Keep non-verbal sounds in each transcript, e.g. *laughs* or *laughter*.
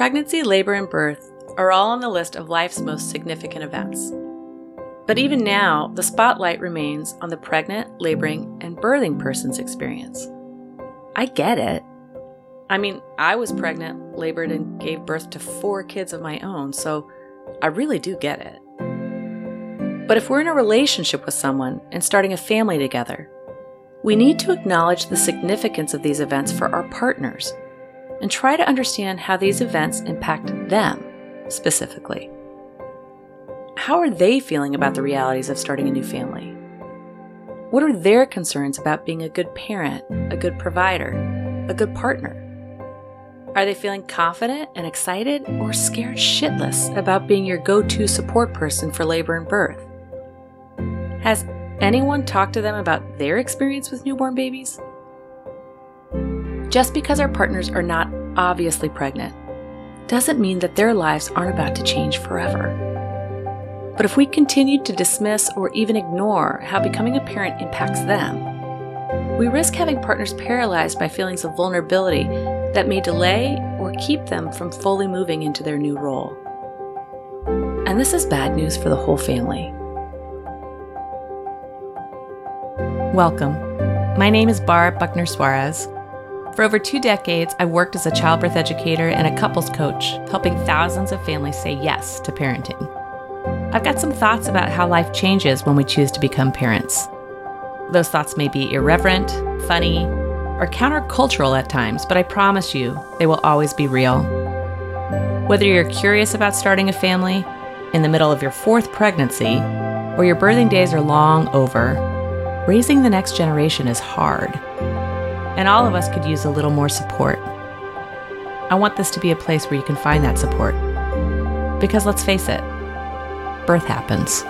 Pregnancy, labor, and birth are all on the list of life's most significant events. But even now, the spotlight remains on the pregnant, laboring, and birthing person's experience. I get it. I mean, I was pregnant, labored, and gave birth to four kids of my own, so I really do get it. But if we're in a relationship with someone and starting a family together, we need to acknowledge the significance of these events for our partners and try to understand how these events impact them specifically. How are they feeling about the realities of starting a new family? What are their concerns about being a good parent, a good provider, a good partner? Are they feeling confident and excited or scared shitless about being your go to support person for labor and birth? Has anyone talked to them about their experience with newborn babies? Just because our partners are not obviously pregnant doesn't mean that their lives aren't about to change forever. But if we continue to dismiss or even ignore how becoming a parent impacts them, we risk having partners paralyzed by feelings of vulnerability that may delay or keep them from fully moving into their new role. And this is bad news for the whole family. Welcome. My name is Barb Buckner Suarez. For over two decades, I worked as a childbirth educator and a couples coach, helping thousands of families say yes to parenting. I've got some thoughts about how life changes when we choose to become parents. Those thoughts may be irreverent, funny, or countercultural at times, but I promise you they will always be real. Whether you're curious about starting a family, in the middle of your fourth pregnancy, or your birthing days are long over, raising the next generation is hard. And all of us could use a little more support. I want this to be a place where you can find that support. Because let's face it, birth happens.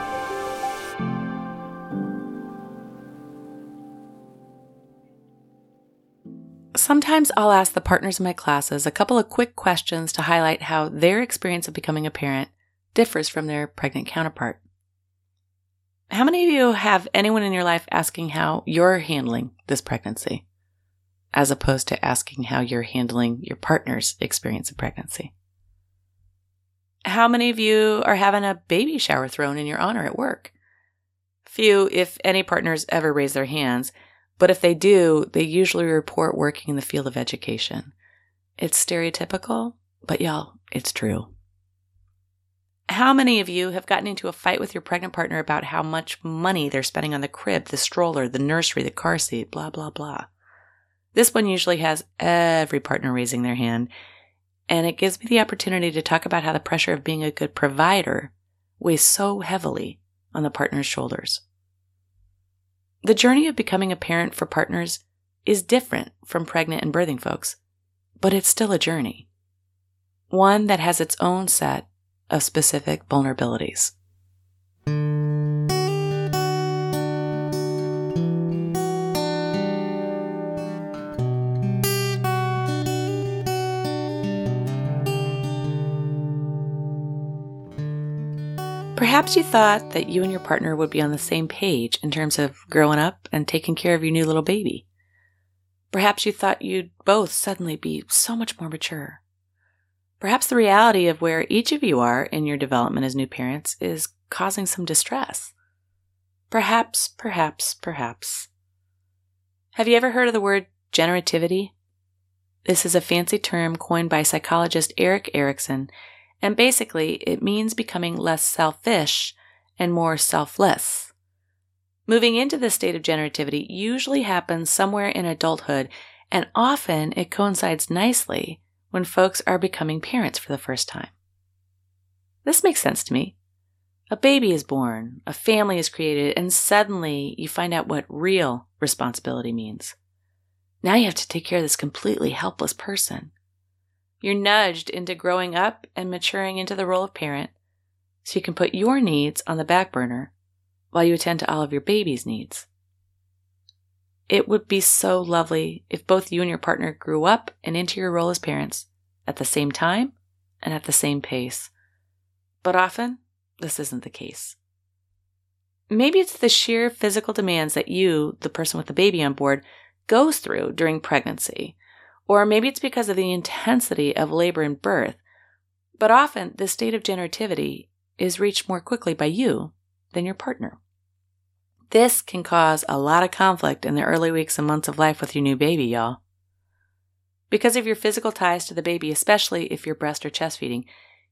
Sometimes I'll ask the partners in my classes a couple of quick questions to highlight how their experience of becoming a parent differs from their pregnant counterpart. How many of you have anyone in your life asking how you're handling this pregnancy, as opposed to asking how you're handling your partner's experience of pregnancy? How many of you are having a baby shower thrown in your honor at work? Few, if any, partners ever raise their hands, but if they do, they usually report working in the field of education. It's stereotypical, but y'all, it's true. How many of you have gotten into a fight with your pregnant partner about how much money they're spending on the crib, the stroller, the nursery, the car seat, blah, blah, blah? This one usually has every partner raising their hand, and it gives me the opportunity to talk about how the pressure of being a good provider weighs so heavily on the partner's shoulders. The journey of becoming a parent for partners is different from pregnant and birthing folks, but it's still a journey. One that has its own set of specific vulnerabilities. Perhaps you thought that you and your partner would be on the same page in terms of growing up and taking care of your new little baby. Perhaps you thought you'd both suddenly be so much more mature. Perhaps the reality of where each of you are in your development as new parents is causing some distress. Perhaps, perhaps, perhaps. Have you ever heard of the word generativity? This is a fancy term coined by psychologist Erik Erikson and basically, it means becoming less selfish and more selfless. Moving into this state of generativity usually happens somewhere in adulthood, and often it coincides nicely when folks are becoming parents for the first time. This makes sense to me. A baby is born, a family is created, and suddenly you find out what real responsibility means. Now you have to take care of this completely helpless person. You're nudged into growing up and maturing into the role of parent so you can put your needs on the back burner while you attend to all of your baby's needs. It would be so lovely if both you and your partner grew up and into your role as parents at the same time and at the same pace. But often, this isn't the case. Maybe it's the sheer physical demands that you, the person with the baby on board, goes through during pregnancy or maybe it's because of the intensity of labor and birth, But often, this state of generativity is reached more quickly by you than your partner. This can cause a lot of conflict in the early weeks and months of life with your new baby, y'all. Because of your physical ties to the baby, especially if you're breast or chest feeding,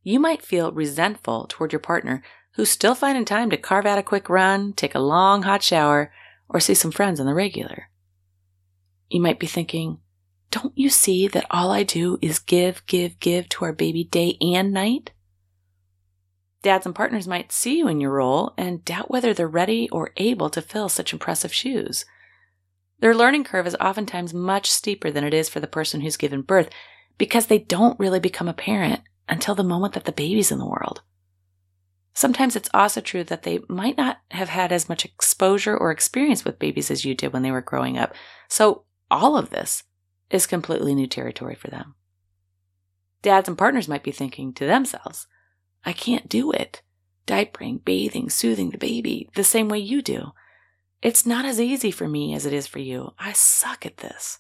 you might feel resentful toward your partner who's still finding time to carve out a quick run, take a long hot shower, or see some friends on the regular. You might be thinking, don't you see that all I do is give, give, give to our baby day and night? Dads and partners might see you in your role and doubt whether they're ready or able to fill such impressive shoes. Their learning curve is oftentimes much steeper than it is for the person who's given birth because they don't really become a parent until the moment that the baby's in the world. Sometimes it's also true that they might not have had as much exposure or experience with babies as you did when they were growing up. So all of this is completely new territory for them. Dads and partners might be thinking to themselves, I can't do it. Diapering, bathing, soothing the baby the same way you do. It's not as easy for me as it is for you. I suck at this.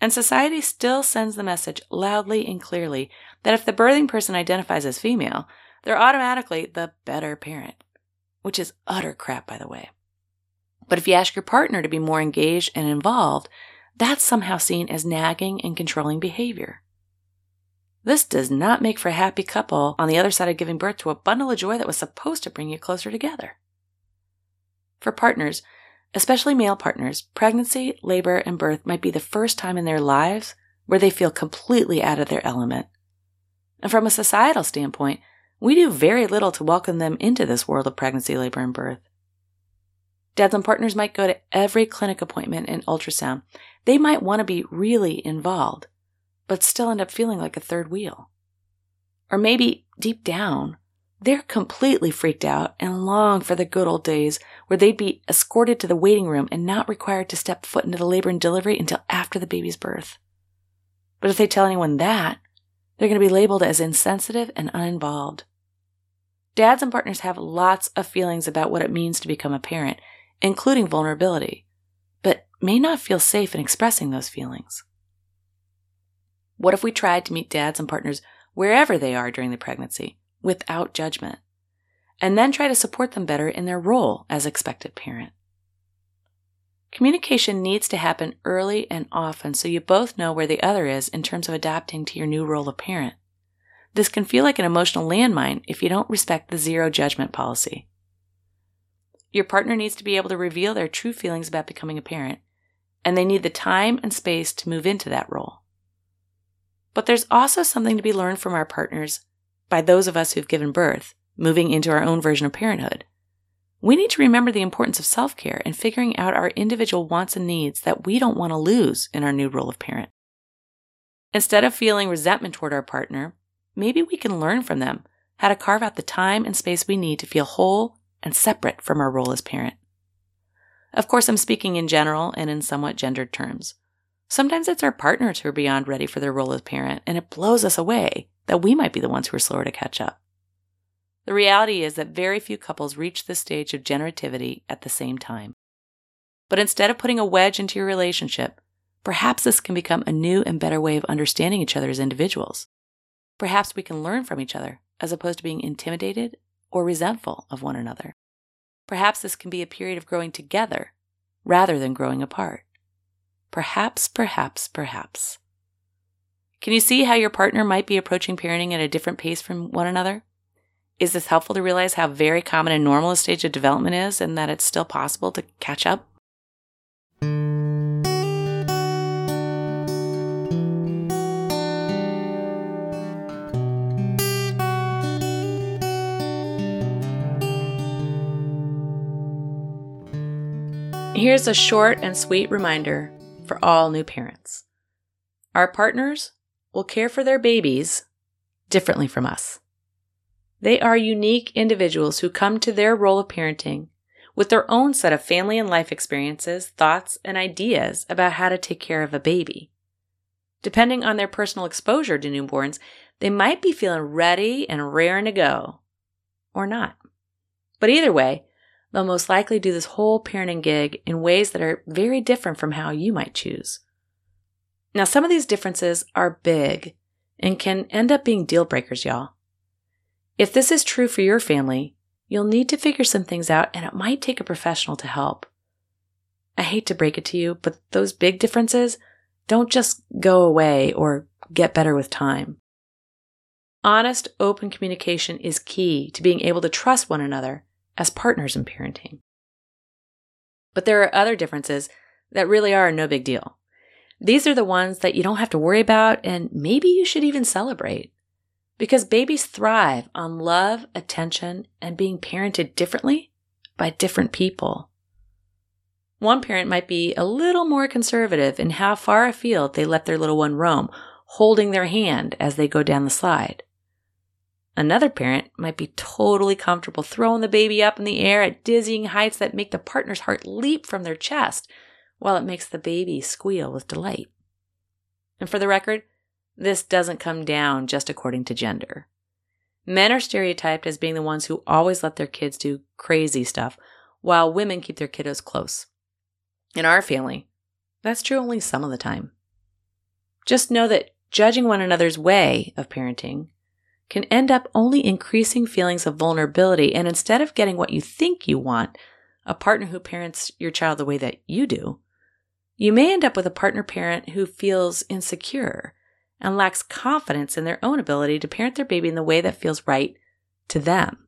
And society still sends the message loudly and clearly that if the birthing person identifies as female, they're automatically the better parent, which is utter crap, by the way. But if you ask your partner to be more engaged and involved, that's somehow seen as nagging and controlling behavior. This does not make for a happy couple on the other side of giving birth to a bundle of joy that was supposed to bring you closer together. For partners, especially male partners, pregnancy, labor, and birth might be the first time in their lives where they feel completely out of their element. And from a societal standpoint, we do very little to welcome them into this world of pregnancy, labor, and birth. Dads and partners might go to every clinic appointment and ultrasound. They might want to be really involved, but still end up feeling like a third wheel. Or maybe deep down, they're completely freaked out and long for the good old days where they'd be escorted to the waiting room and not required to step foot into the labor and delivery until after the baby's birth. But if they tell anyone that, they're going to be labeled as insensitive and uninvolved. Dads and partners have lots of feelings about what it means to become a parent, including vulnerability, but may not feel safe in expressing those feelings. What if we tried to meet dads and partners wherever they are during the pregnancy without judgment, and then try to support them better in their role as expected parent? Communication needs to happen early and often so you both know where the other is in terms of adapting to your new role of parent. This can feel like an emotional landmine if you don't respect the zero judgment policy. Your partner needs to be able to reveal their true feelings about becoming a parent, and they need the time and space to move into that role. But there's also something to be learned from our partners by those of us who've given birth, moving into our own version of parenthood. We need to remember the importance of self care and figuring out our individual wants and needs that we don't want to lose in our new role of parent. Instead of feeling resentment toward our partner, maybe we can learn from them how to carve out the time and space we need to feel whole and separate from our role as parent. Of course, I'm speaking in general and in somewhat gendered terms. Sometimes it's our partners who are beyond ready for their role as parent, and it blows us away that we might be the ones who are slower to catch up. The reality is that very few couples reach this stage of generativity at the same time. But instead of putting a wedge into your relationship, perhaps this can become a new and better way of understanding each other as individuals. Perhaps we can learn from each other as opposed to being intimidated or resentful of one another. Perhaps this can be a period of growing together rather than growing apart. Perhaps, perhaps, perhaps. Can you see how your partner might be approaching parenting at a different pace from one another? Is this helpful to realize how very common and normal a stage of development is and that it's still possible to catch up? Here's a short and sweet reminder for all new parents. Our partners will care for their babies differently from us. They are unique individuals who come to their role of parenting with their own set of family and life experiences, thoughts, and ideas about how to take care of a baby. Depending on their personal exposure to newborns, they might be feeling ready and raring to go, or not. But either way, they'll most likely do this whole parenting gig in ways that are very different from how you might choose. Now, some of these differences are big and can end up being deal breakers, y'all. If this is true for your family, you'll need to figure some things out and it might take a professional to help. I hate to break it to you, but those big differences don't just go away or get better with time. Honest, open communication is key to being able to trust one another as partners in parenting. But there are other differences that really are no big deal. These are the ones that you don't have to worry about and maybe you should even celebrate. Because babies thrive on love, attention, and being parented differently by different people. One parent might be a little more conservative in how far afield they let their little one roam, holding their hand as they go down the slide. Another parent might be totally comfortable throwing the baby up in the air at dizzying heights that make the partner's heart leap from their chest, while it makes the baby squeal with delight. And for the record, this doesn't come down just according to gender. Men are stereotyped as being the ones who always let their kids do crazy stuff, while women keep their kiddos close. In our family, that's true only some of the time. Just know that judging one another's way of parenting can end up only increasing feelings of vulnerability. And instead of getting what you think you want, a partner who parents your child the way that you do, you may end up with a partner parent who feels insecure and lacks confidence in their own ability to parent their baby in the way that feels right to them.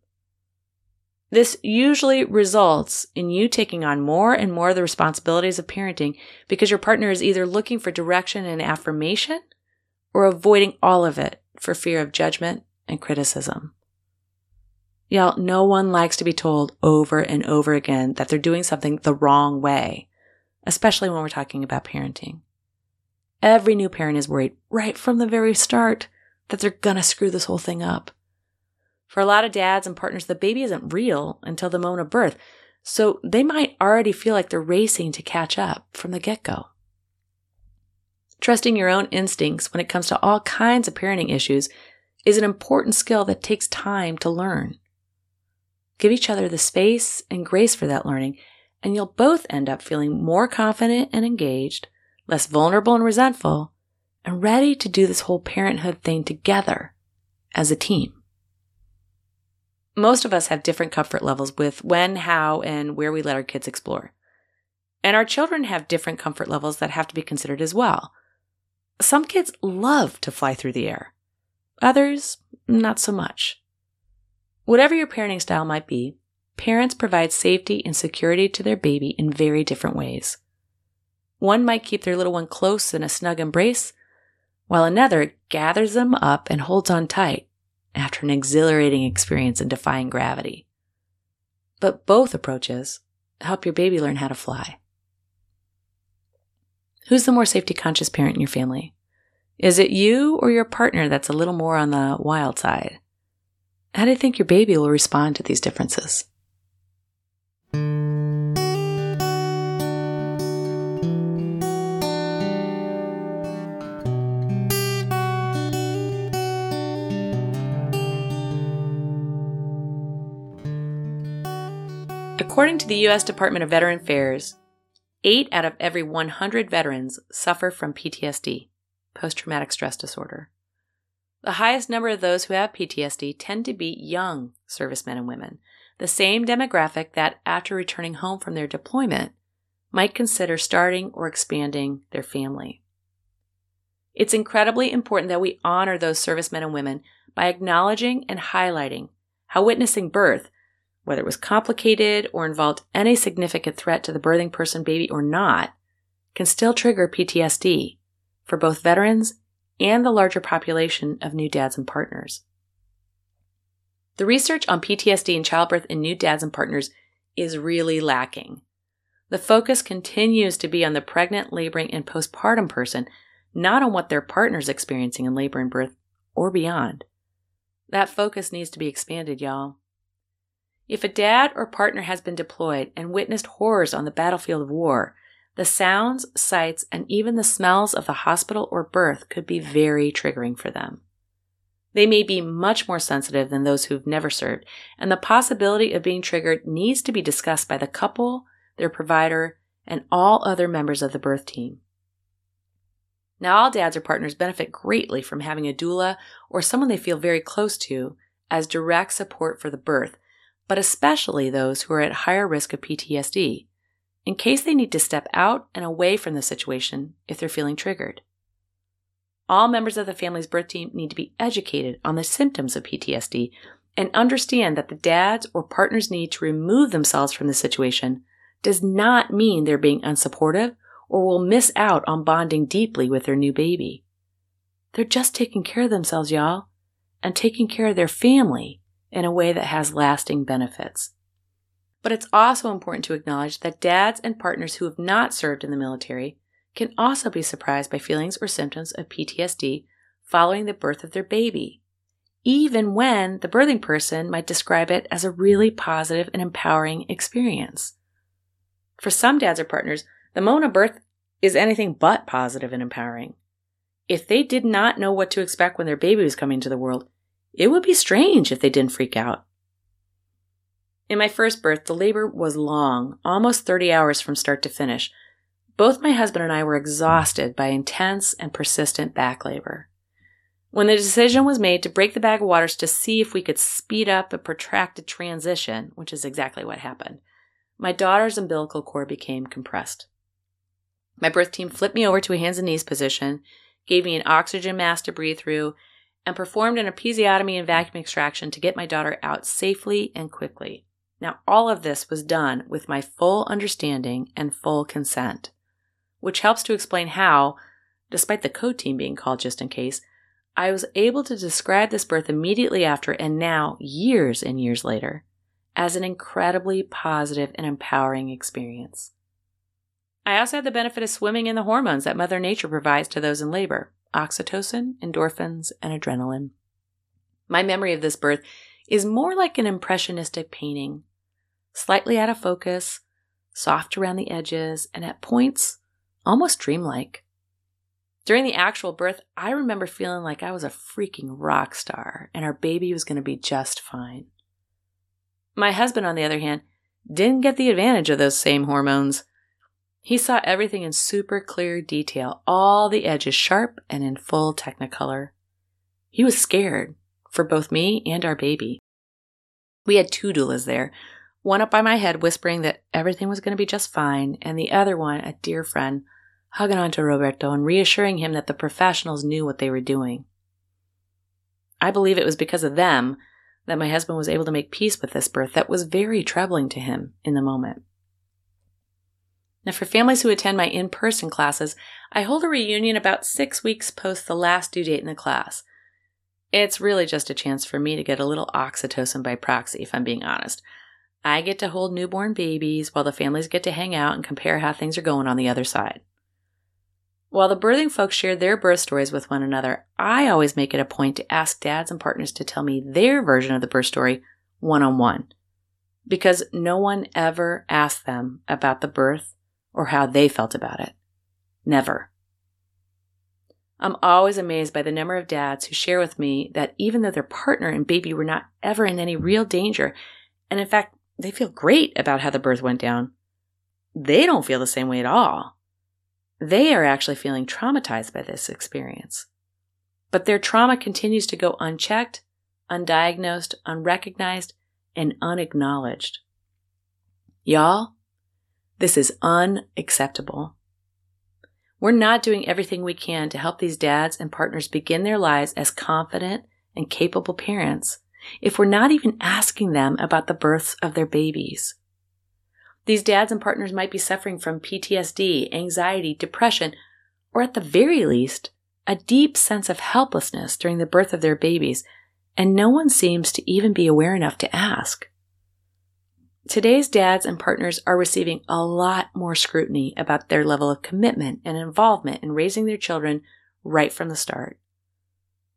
This usually results in you taking on more and more of the responsibilities of parenting because your partner is either looking for direction and affirmation or avoiding all of it for fear of judgment and criticism. Y'all, no one likes to be told over and over again that they're doing something the wrong way, especially when we're talking about parenting. Every new parent is worried right from the very start that they're gonna screw this whole thing up. For a lot of dads and partners, the baby isn't real until the moment of birth, so they might already feel like they're racing to catch up from the get go. Trusting your own instincts when it comes to all kinds of parenting issues is an important skill that takes time to learn. Give each other the space and grace for that learning, and you'll both end up feeling more confident and engaged, less vulnerable and resentful, and ready to do this whole parenthood thing together as a team. Most of us have different comfort levels with when, how, and where we let our kids explore. And our children have different comfort levels that have to be considered as well. Some kids love to fly through the air, others, not so much. Whatever your parenting style might be, parents provide safety and security to their baby in very different ways. One might keep their little one close in a snug embrace, while another gathers them up and holds on tight after an exhilarating experience in defying gravity. But both approaches help your baby learn how to fly. Who's the more safety conscious parent in your family? Is it you or your partner that's a little more on the wild side? How do you think your baby will respond to these differences? According to the U.S. Department of Veteran Affairs, 8 out of every 100 veterans suffer from PTSD, post traumatic stress disorder. The highest number of those who have PTSD tend to be young servicemen and women, the same demographic that, after returning home from their deployment, might consider starting or expanding their family. It's incredibly important that we honor those servicemen and women by acknowledging and highlighting how witnessing birth whether it was complicated or involved any significant threat to the birthing person, baby, or not, can still trigger PTSD for both veterans and the larger population of new dads and partners. The research on PTSD and childbirth in new dads and partners is really lacking. The focus continues to be on the pregnant, laboring, and postpartum person, not on what their partner's experiencing in labor and birth or beyond. That focus needs to be expanded, y'all. If a dad or partner has been deployed and witnessed horrors on the battlefield of war, the sounds, sights, and even the smells of the hospital or birth could be very triggering for them. They may be much more sensitive than those who've never served, and the possibility of being triggered needs to be discussed by the couple, their provider, and all other members of the birth team. Now, all dads or partners benefit greatly from having a doula or someone they feel very close to as direct support for the birth, but especially those who are at higher risk of PTSD, in case they need to step out and away from the situation if they're feeling triggered. All members of the family's birth team need to be educated on the symptoms of PTSD and understand that the dads or partners need to remove themselves from the situation does not mean they're being unsupportive or will miss out on bonding deeply with their new baby. They're just taking care of themselves, y'all, and taking care of their family in a way that has lasting benefits. But it's also important to acknowledge that dads and partners who have not served in the military can also be surprised by feelings or symptoms of PTSD following the birth of their baby, even when the birthing person might describe it as a really positive and empowering experience. For some dads or partners, the moment of birth is anything but positive and empowering. If they did not know what to expect when their baby was coming to the world, it would be strange if they didn't freak out. In my first birth, the labor was long, almost 30 hours from start to finish. Both my husband and I were exhausted by intense and persistent back labor. When the decision was made to break the bag of waters to see if we could speed up a protracted transition, which is exactly what happened, my daughter's umbilical cord became compressed. My birth team flipped me over to a hands and knees position, gave me an oxygen mask to breathe through, and performed an episiotomy and vacuum extraction to get my daughter out safely and quickly. Now, all of this was done with my full understanding and full consent, which helps to explain how, despite the code team being called just in case, I was able to describe this birth immediately after and now, years and years later, as an incredibly positive and empowering experience. I also had the benefit of swimming in the hormones that Mother Nature provides to those in labor oxytocin, endorphins, and adrenaline. My memory of this birth is more like an impressionistic painting, slightly out of focus, soft around the edges, and at points almost dreamlike. During the actual birth, I remember feeling like I was a freaking rock star and our baby was going to be just fine. My husband, on the other hand, didn't get the advantage of those same hormones. He saw everything in super clear detail, all the edges sharp and in full technicolor. He was scared for both me and our baby. We had two doulas there, one up by my head whispering that everything was going to be just fine, and the other one, a dear friend, hugging onto Roberto and reassuring him that the professionals knew what they were doing. I believe it was because of them that my husband was able to make peace with this birth that was very troubling to him in the moment. Now, for families who attend my in person classes, I hold a reunion about six weeks post the last due date in the class. It's really just a chance for me to get a little oxytocin by proxy, if I'm being honest. I get to hold newborn babies while the families get to hang out and compare how things are going on the other side. While the birthing folks share their birth stories with one another, I always make it a point to ask dads and partners to tell me their version of the birth story one on one. Because no one ever asked them about the birth or how they felt about it. Never. I'm always amazed by the number of dads who share with me that even though their partner and baby were not ever in any real danger, and in fact, they feel great about how the birth went down, they don't feel the same way at all. They are actually feeling traumatized by this experience. But their trauma continues to go unchecked, undiagnosed, unrecognized, and unacknowledged. Y'all, this is unacceptable. We're not doing everything we can to help these dads and partners begin their lives as confident and capable parents if we're not even asking them about the births of their babies. These dads and partners might be suffering from PTSD, anxiety, depression, or at the very least, a deep sense of helplessness during the birth of their babies, and no one seems to even be aware enough to ask. Today's dads and partners are receiving a lot more scrutiny about their level of commitment and involvement in raising their children right from the start.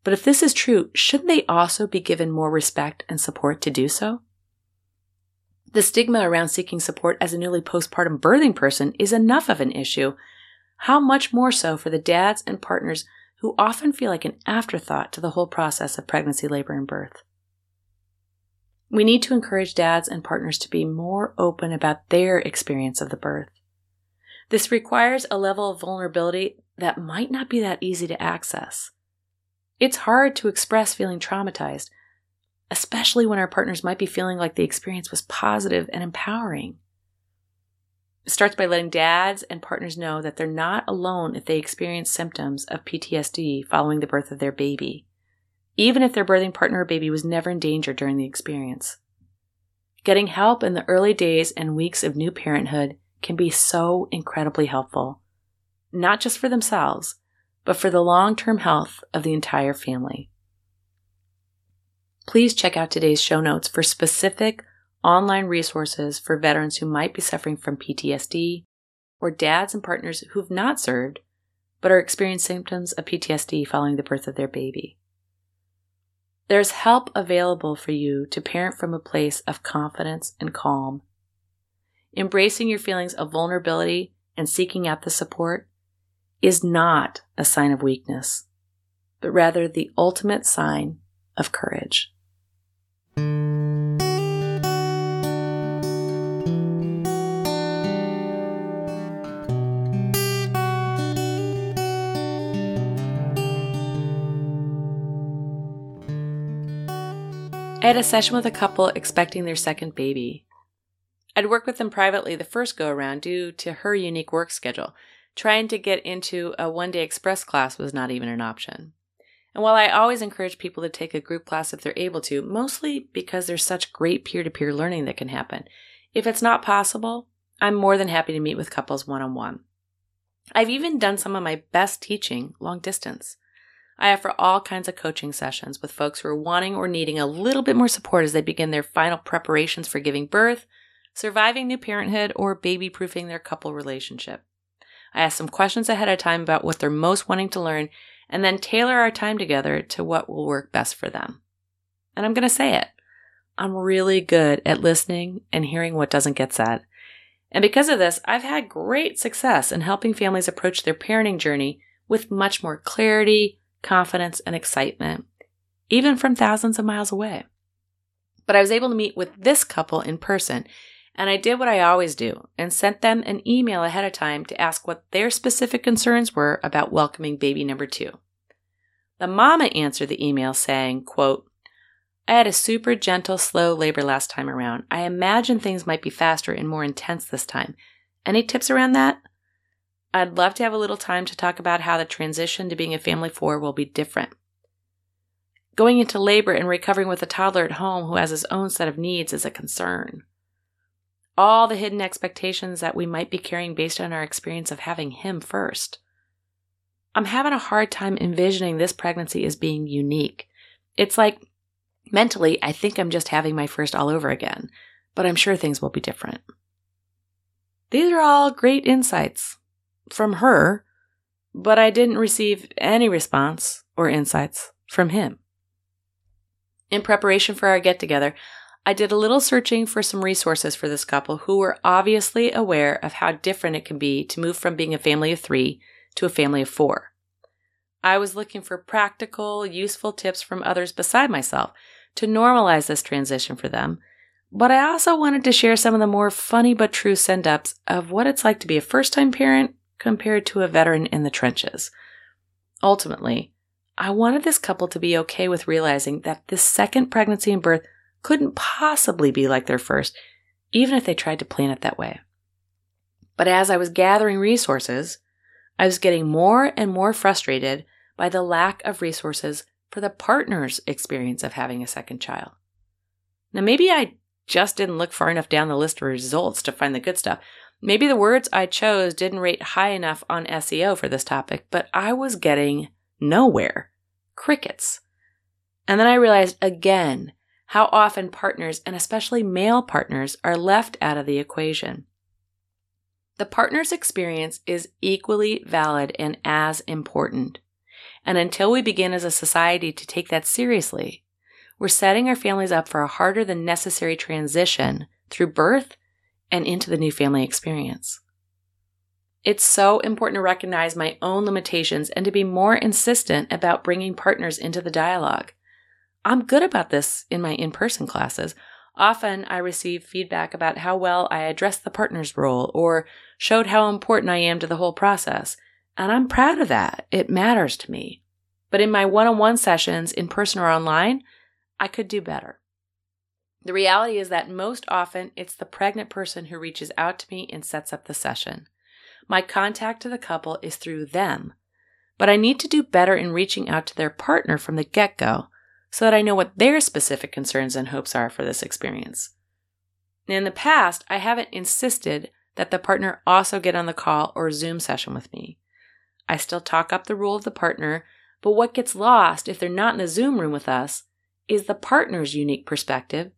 But if this is true, shouldn't they also be given more respect and support to do so? The stigma around seeking support as a newly postpartum birthing person is enough of an issue. How much more so for the dads and partners who often feel like an afterthought to the whole process of pregnancy, labor, and birth? We need to encourage dads and partners to be more open about their experience of the birth. This requires a level of vulnerability that might not be that easy to access. It's hard to express feeling traumatized, especially when our partners might be feeling like the experience was positive and empowering. It starts by letting dads and partners know that they're not alone if they experience symptoms of PTSD following the birth of their baby, even if their birthing partner or baby was never in danger during the experience. Getting help in the early days and weeks of new parenthood can be so incredibly helpful, not just for themselves, but for the long term health of the entire family. Please check out today's show notes for specific online resources for veterans who might be suffering from PTSD or dads and partners who've not served but are experiencing symptoms of PTSD following the birth of their baby. There's help available for you to parent from a place of confidence and calm. Embracing your feelings of vulnerability and seeking out the support is not a sign of weakness, but rather the ultimate sign of courage. I had a session with a couple expecting their second baby. I'd worked with them privately the first go around due to her unique work schedule. Trying to get into a one day express class was not even an option. And while I always encourage people to take a group class if they're able to, mostly because there's such great peer to peer learning that can happen, if it's not possible, I'm more than happy to meet with couples one on one. I've even done some of my best teaching long distance. I offer all kinds of coaching sessions with folks who are wanting or needing a little bit more support as they begin their final preparations for giving birth, surviving new parenthood, or baby proofing their couple relationship. I ask them questions ahead of time about what they're most wanting to learn and then tailor our time together to what will work best for them. And I'm going to say it. I'm really good at listening and hearing what doesn't get said. And because of this, I've had great success in helping families approach their parenting journey with much more clarity, confidence, and excitement, even from thousands of miles away. But I was able to meet with this couple in person, and I did what I always do and sent them an email ahead of time to ask what their specific concerns were about welcoming baby number two. The mama answered the email saying, quote, I had a super gentle, slow labor last time around. I imagine things might be faster and more intense this time. Any tips around that? I'd love to have a little time to talk about how the transition to being a family four will be different. Going into labor and recovering with a toddler at home who has his own set of needs is a concern. All the hidden expectations that we might be carrying based on our experience of having him first. I'm having a hard time envisioning this pregnancy as being unique. It's like mentally, I think I'm just having my first all over again, but I'm sure things will be different. These are all great insights from her, but I didn't receive any response or insights from him. In preparation for our get together, I did a little searching for some resources for this couple who were obviously aware of how different it can be to move from being a family of three to a family of four. I was looking for practical, useful tips from others beside myself to normalize this transition for them, but I also wanted to share some of the more funny but true send ups of what it's like to be a first time parent compared to a veteran in the trenches. Ultimately, I wanted this couple to be okay with realizing that this second pregnancy and birth couldn't possibly be like their first, even if they tried to plan it that way. But as I was gathering resources, I was getting more and more frustrated by the lack of resources for the partner's experience of having a second child. Now, maybe I just didn't look far enough down the list of results to find the good stuff, Maybe the words I chose didn't rate high enough on SEO for this topic, but I was getting nowhere. Crickets. And then I realized again how often partners, and especially male partners, are left out of the equation. The partner's experience is equally valid and as important. And until we begin as a society to take that seriously, we're setting our families up for a harder than necessary transition through birth and into the new family experience. It's so important to recognize my own limitations and to be more insistent about bringing partners into the dialogue. I'm good about this in my in person classes. Often I receive feedback about how well I addressed the partner's role or showed how important I am to the whole process, And I'm proud of that. It matters to me. But in my one on one sessions, in person or online, I could do better. The reality is that most often it's the pregnant person who reaches out to me and sets up the session. My contact to the couple is through them, but I need to do better in reaching out to their partner from the get go so that I know what their specific concerns and hopes are for this experience. In the past, I haven't insisted that the partner also get on the call or Zoom session with me. I still talk up the role of the partner, but what gets lost if they're not in the Zoom room with us is the partner's unique perspective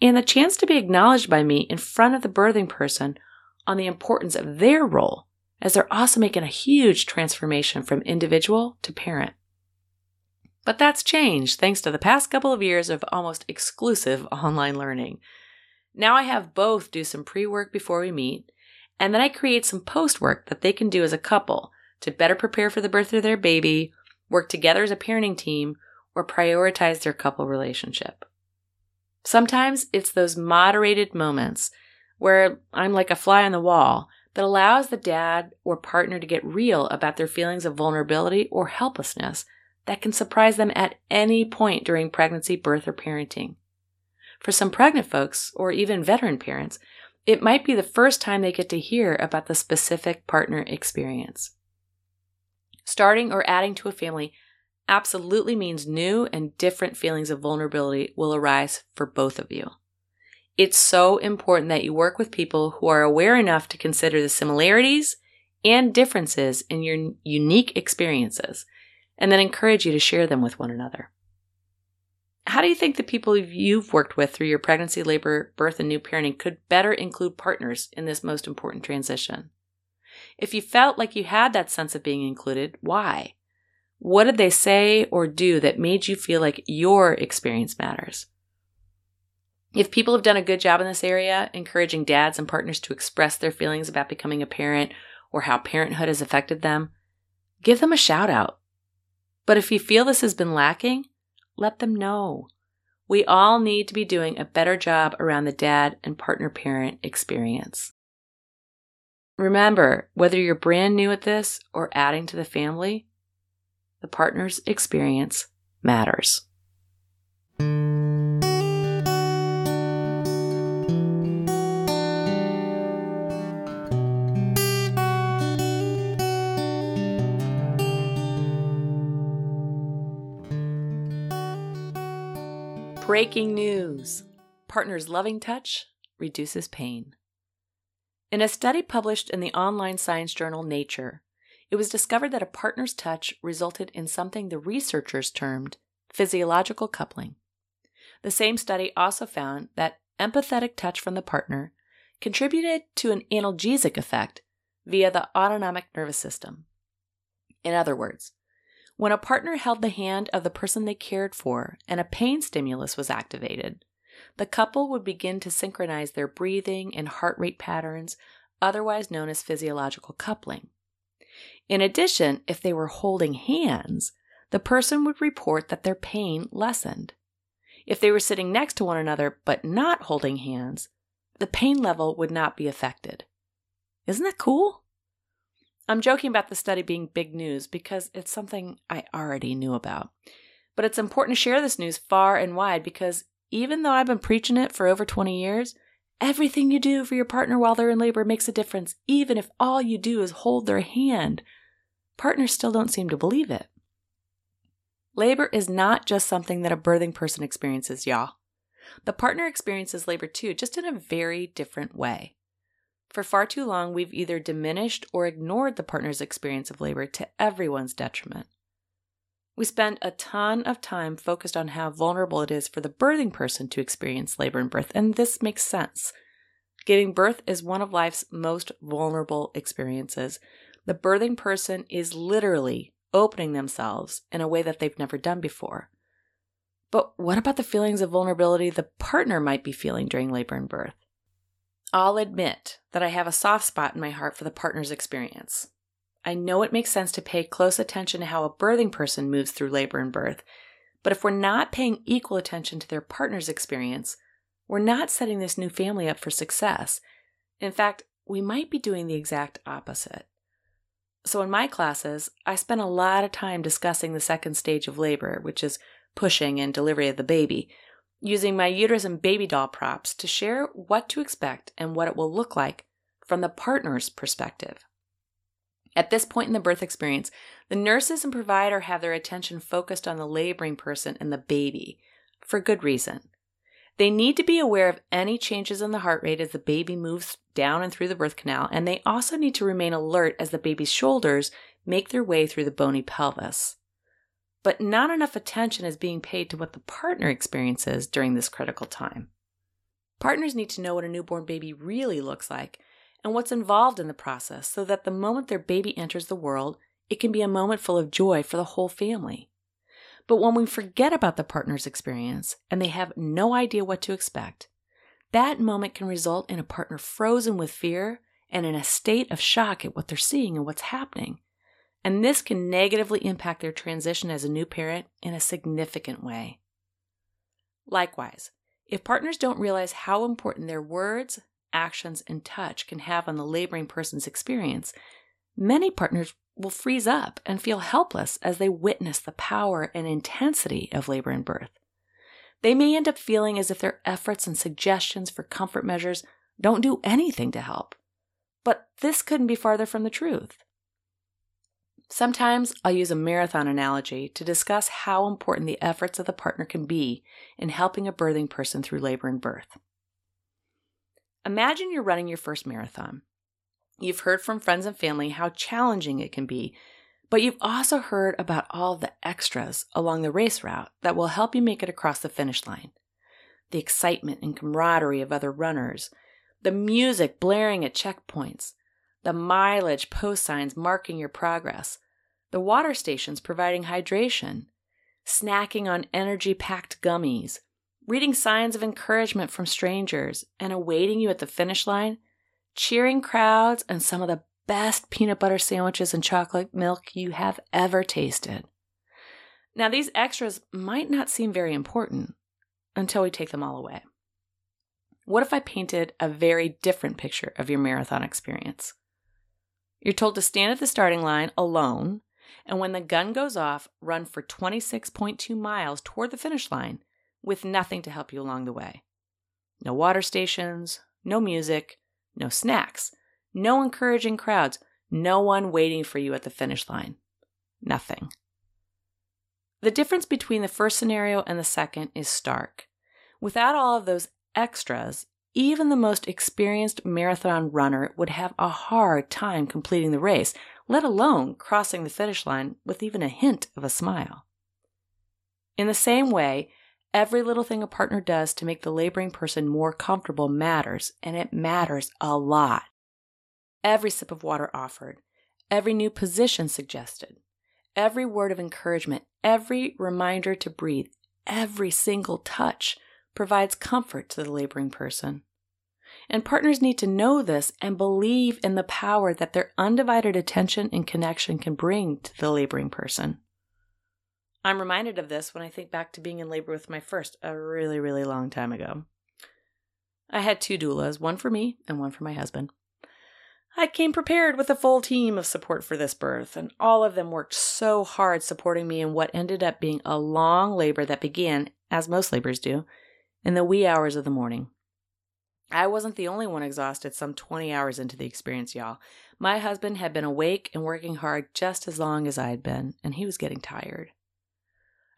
and the chance to be acknowledged by me in front of the birthing person on the importance of their role, as they're also making a huge transformation from individual to parent. But that's changed thanks to the past couple of years of almost exclusive online learning. Now I have both do some pre work before we meet, and then I create some post work that they can do as a couple to better prepare for the birth of their baby, work together as a parenting team, or prioritize their couple relationship. Sometimes it's those moderated moments where I'm like a fly on the wall that allows the dad or partner to get real about their feelings of vulnerability or helplessness that can surprise them at any point during pregnancy, birth, or parenting. For some pregnant folks, or even veteran parents, it might be the first time they get to hear about the specific partner experience. Starting or adding to a family absolutely means new and different feelings of vulnerability will arise for both of you. It's so important that you work with people who are aware enough to consider the similarities and differences in your unique experiences, and then encourage you to share them with one another. How do you think the people you've worked with through your pregnancy, labor, birth, and new parenting could better include partners in this most important transition? If you felt like you had that sense of being included, why? What did they say or do that made you feel like your experience matters? If people have done a good job in this area, encouraging dads and partners to express their feelings about becoming a parent or how parenthood has affected them, give them a shout out. But if you feel this has been lacking, let them know. We all need to be doing a better job around the dad and partner parent experience. Remember, whether you're brand new at this or adding to the family, the partner's experience matters. Breaking news Partner's loving touch reduces pain. In a study published in the online science journal Nature, it was discovered that a partner's touch resulted in something the researchers termed physiological coupling. The same study also found that empathetic touch from the partner contributed to an analgesic effect via the autonomic nervous system. In other words, when a partner held the hand of the person they cared for and a pain stimulus was activated, the couple would begin to synchronize their breathing and heart rate patterns, otherwise known as physiological coupling. In addition, if they were holding hands, the person would report that their pain lessened. If they were sitting next to one another but not holding hands, the pain level would not be affected. Isn't that cool? I'm joking about the study being big news because it's something I already knew about. But it's important to share this news far and wide because even though I've been preaching it for over 20 years, everything you do for your partner while they're in labor makes a difference, even if all you do is hold their hand partners still don't seem to believe it. Labor is not just something that a birthing person experiences, y'all. The partner experiences labor too, just in a very different way. For far too long, we've either diminished or ignored the partner's experience of labor to everyone's detriment. We spend a ton of time focused on how vulnerable it is for the birthing person to experience labor and birth, and this makes sense. Giving birth is one of life's most vulnerable experiences, the birthing person is literally opening themselves in a way that they've never done before. But what about the feelings of vulnerability the partner might be feeling during labor and birth? I'll admit that I have a soft spot in my heart for the partner's experience. I know it makes sense to pay close attention to how a birthing person moves through labor and birth, but if we're not paying equal attention to their partner's experience, we're not setting this new family up for success. In fact, we might be doing the exact opposite. So, in my classes, I spend a lot of time discussing the second stage of labor, which is pushing and delivery of the baby, using my uterus and baby doll props to share what to expect and what it will look like from the partner's perspective. At this point in the birth experience, the nurses and provider have their attention focused on the laboring person and the baby for good reason. They need to be aware of any changes in the heart rate as the baby moves down and through the birth canal, and they also need to remain alert as the baby's shoulders make their way through the bony pelvis. But not enough attention is being paid to what the partner experiences during this critical time. Partners need to know what a newborn baby really looks like and what's involved in the process so that the moment their baby enters the world, it can be a moment full of joy for the whole family. But when we forget about the partner's experience and they have no idea what to expect, that moment can result in a partner frozen with fear and in a state of shock at what they're seeing and what's happening. And this can negatively impact their transition as a new parent in a significant way. Likewise, if partners don't realize how important their words, actions, and touch can have on the laboring person's experience, many partners will freeze up and feel helpless as they witness the power and intensity of labor and birth. They may end up feeling as if their efforts and suggestions for comfort measures don't do anything to help. But this couldn't be farther from the truth. Sometimes I'll use a marathon analogy to discuss how important the efforts of the partner can be in helping a birthing person through labor and birth. Imagine you're running your first marathon. You've heard from friends and family how challenging it can be, but you've also heard about all the extras along the race route that will help you make it across the finish line. The excitement and camaraderie of other runners, the music blaring at checkpoints, the mileage post signs marking your progress, the water stations providing hydration, snacking on energy packed gummies, reading signs of encouragement from strangers, and awaiting you at the finish line, cheering crowds, and some of the best peanut butter sandwiches and chocolate milk you have ever tasted. Now, these extras might not seem very important until we take them all away. What if I painted a very different picture of your marathon experience? You're told to stand at the starting line alone, and when the gun goes off, run for 26.2 miles toward the finish line with nothing to help you along the way. No water stations, no music, no snacks, no encouraging crowds, no one waiting for you at the finish line. Nothing. The difference between the first scenario and the second is stark. Without all of those extras, even the most experienced marathon runner would have a hard time completing the race, let alone crossing the finish line with even a hint of a smile. In the same way, Every little thing a partner does to make the laboring person more comfortable matters, and it matters a lot. Every sip of water offered, every new position suggested, every word of encouragement, every reminder to breathe, every single touch provides comfort to the laboring person. And partners need to know this and believe in the power that their undivided attention and connection can bring to the laboring person. I'm reminded of this when I think back to being in labor with my first a really, really long time ago. I had two doulas, one for me and one for my husband. I came prepared with a full team of support for this birth, and all of them worked so hard supporting me in what ended up being a long labor that began, as most labors do, in the wee hours of the morning. I wasn't the only one exhausted some 20 hours into the experience, y'all. My husband had been awake and working hard just as long as I had been, and he was getting tired.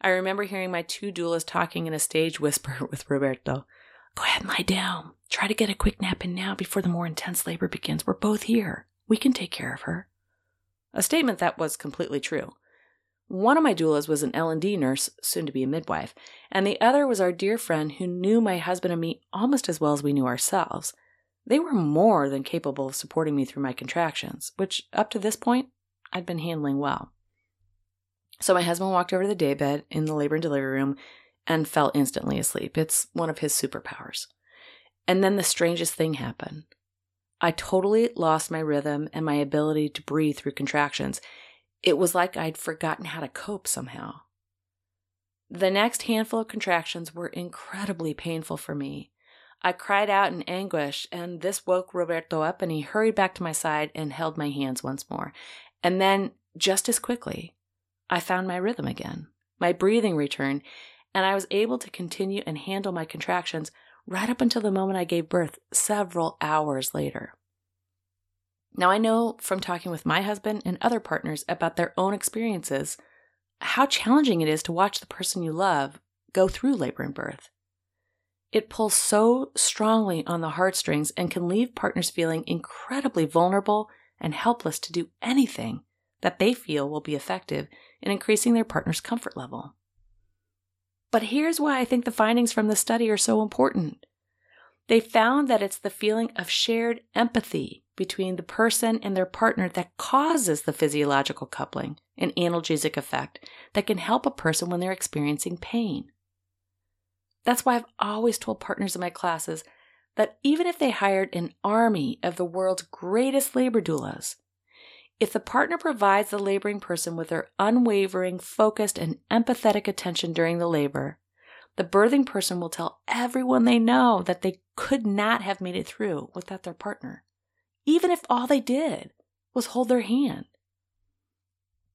I remember hearing my two doulas talking in a stage whisper *laughs* with Roberto. Go ahead and lie down. Try to get a quick nap in now before the more intense labor begins. We're both here. We can take care of her. A statement that was completely true. One of my doulas was an L&D nurse, soon to be a midwife, and the other was our dear friend who knew my husband and me almost as well as we knew ourselves. They were more than capable of supporting me through my contractions, which up to this point I'd been handling well. So my husband walked over to the daybed in the labor and delivery room and fell instantly asleep. It's one of his superpowers. And then the strangest thing happened. I totally lost my rhythm and my ability to breathe through contractions. It was like I'd forgotten how to cope somehow. The next handful of contractions were incredibly painful for me. I cried out in anguish, and this woke Roberto up, and he hurried back to my side and held my hands once more. And then, just as quickly, I found my rhythm again. My breathing returned, and I was able to continue and handle my contractions right up until the moment I gave birth several hours later. Now, I know from talking with my husband and other partners about their own experiences how challenging it is to watch the person you love go through labor and birth. It pulls so strongly on the heartstrings and can leave partners feeling incredibly vulnerable and helpless to do anything that they feel will be effective in increasing their partner's comfort level. But here's why I think the findings from the study are so important. They found that it's the feeling of shared empathy between the person and their partner that causes the physiological coupling and analgesic effect that can help a person when they're experiencing pain. That's why I've always told partners in my classes that even if they hired an army of the world's greatest labor doulas, if the partner provides the laboring person with their unwavering, focused, and empathetic attention during the labor, the birthing person will tell everyone they know that they could not have made it through without their partner, even if all they did was hold their hand.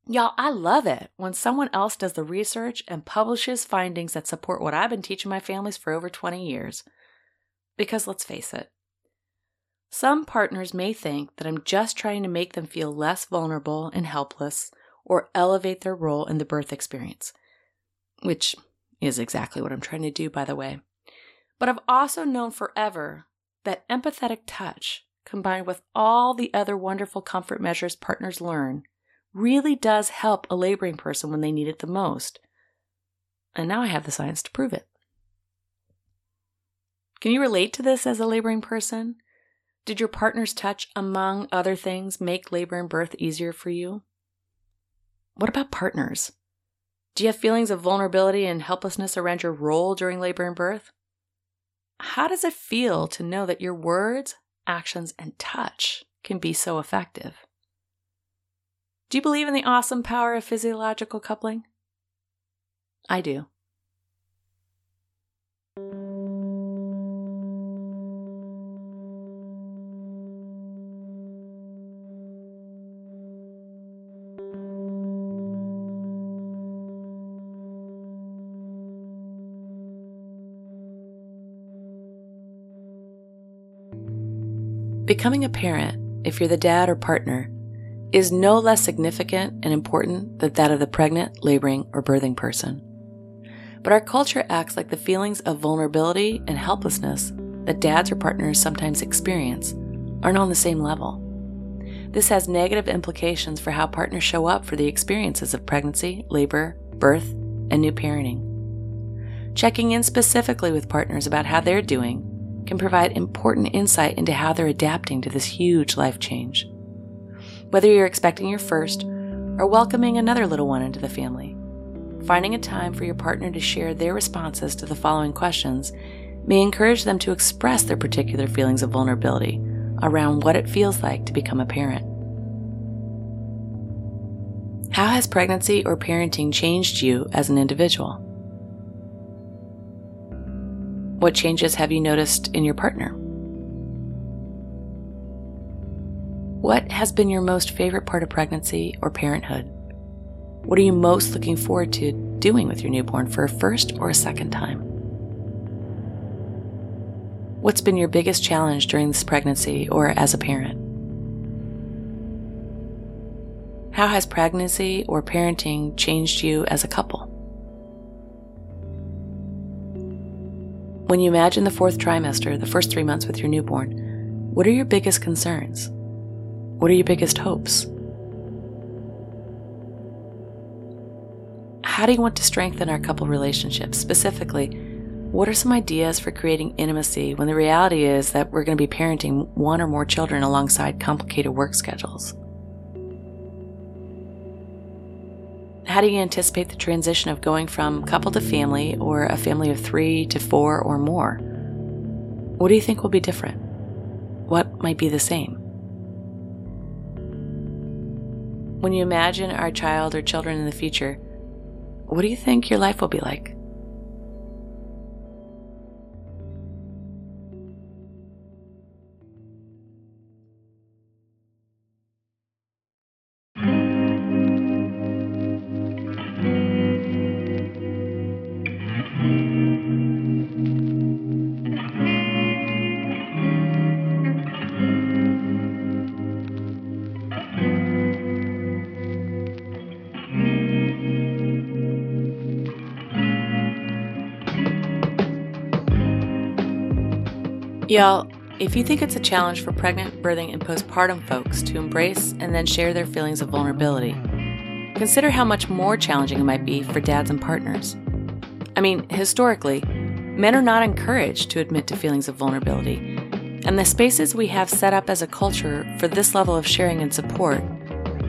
Y'all, I love it when someone else does the research and publishes findings that support what I've been teaching my families for over 20 years. Because let's face it, some partners may think that I'm just trying to make them feel less vulnerable and helpless or elevate their role in the birth experience, which is exactly what I'm trying to do, by the way. But I've also known forever that empathetic touch, combined with all the other wonderful comfort measures partners learn, really does help a laboring person when they need it the most. And now I have the science to prove it. Can you relate to this as a laboring person? Did your partner's touch, among other things, make labor and birth easier for you? What about partners? Do you have feelings of vulnerability and helplessness around your role during labor and birth? How does it feel to know that your words, actions, and touch can be so effective? Do you believe in the awesome power of physiological coupling? I do. Becoming a parent, if you're the dad or partner, is no less significant and important than that of the pregnant, laboring, or birthing person. But our culture acts like the feelings of vulnerability and helplessness that dads or partners sometimes experience aren't on the same level. This has negative implications for how partners show up for the experiences of pregnancy, labor, birth, and new parenting. Checking in specifically with partners about how they're doing can provide important insight into how they're adapting to this huge life change. Whether you're expecting your first or welcoming another little one into the family, finding a time for your partner to share their responses to the following questions may encourage them to express their particular feelings of vulnerability around what it feels like to become a parent. How has pregnancy or parenting changed you as an individual? What changes have you noticed in your partner? What has been your most favorite part of pregnancy or parenthood? What are you most looking forward to doing with your newborn for a first or a second time? What's been your biggest challenge during this pregnancy or as a parent? How has pregnancy or parenting changed you as a couple? When you imagine the fourth trimester, the first three months with your newborn, what are your biggest concerns? What are your biggest hopes? How do you want to strengthen our couple relationships? Specifically, what are some ideas for creating intimacy when the reality is that we're going to be parenting one or more children alongside complicated work schedules? How do you anticipate the transition of going from couple to family or a family of three to four or more? What do you think will be different? What might be the same? When you imagine our child or children in the future, what do you think your life will be like? Y'all, if you think it's a challenge for pregnant, birthing, and postpartum folks to embrace and then share their feelings of vulnerability, consider how much more challenging it might be for dads and partners. I mean, historically, men are not encouraged to admit to feelings of vulnerability, and the spaces we have set up as a culture for this level of sharing and support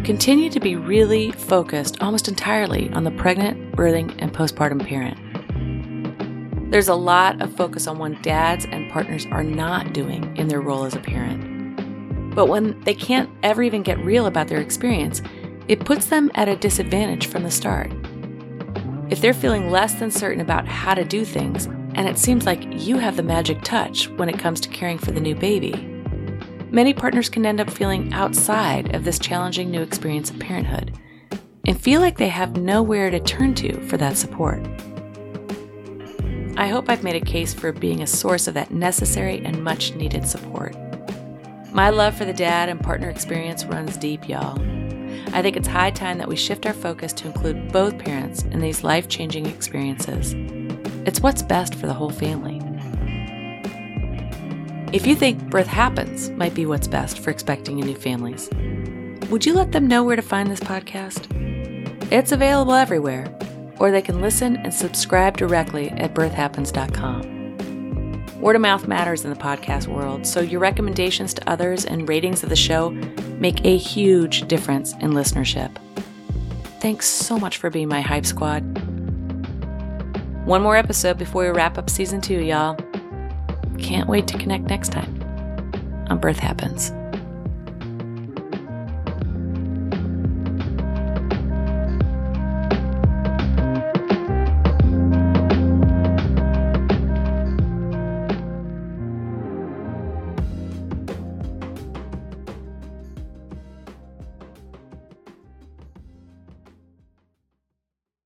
continue to be really focused almost entirely on the pregnant, birthing, and postpartum parent. There's a lot of focus on what dads and partners are not doing in their role as a parent. But when they can't ever even get real about their experience, it puts them at a disadvantage from the start. If they're feeling less than certain about how to do things, and it seems like you have the magic touch when it comes to caring for the new baby, many partners can end up feeling outside of this challenging new experience of parenthood and feel like they have nowhere to turn to for that support. I hope I've made a case for being a source of that necessary and much needed support. My love for the dad and partner experience runs deep, y'all. I think it's high time that we shift our focus to include both parents in these life changing experiences. It's what's best for the whole family. If you think Birth Happens might be what's best for expecting new families, would you let them know where to find this podcast? It's available everywhere or they can listen and subscribe directly at birthhappens.com. Word of mouth matters in the podcast world, so your recommendations to others and ratings of the show make a huge difference in listenership. Thanks so much for being my hype squad. One more episode before we wrap up season two, y'all. Can't wait to connect next time on Birth Happens.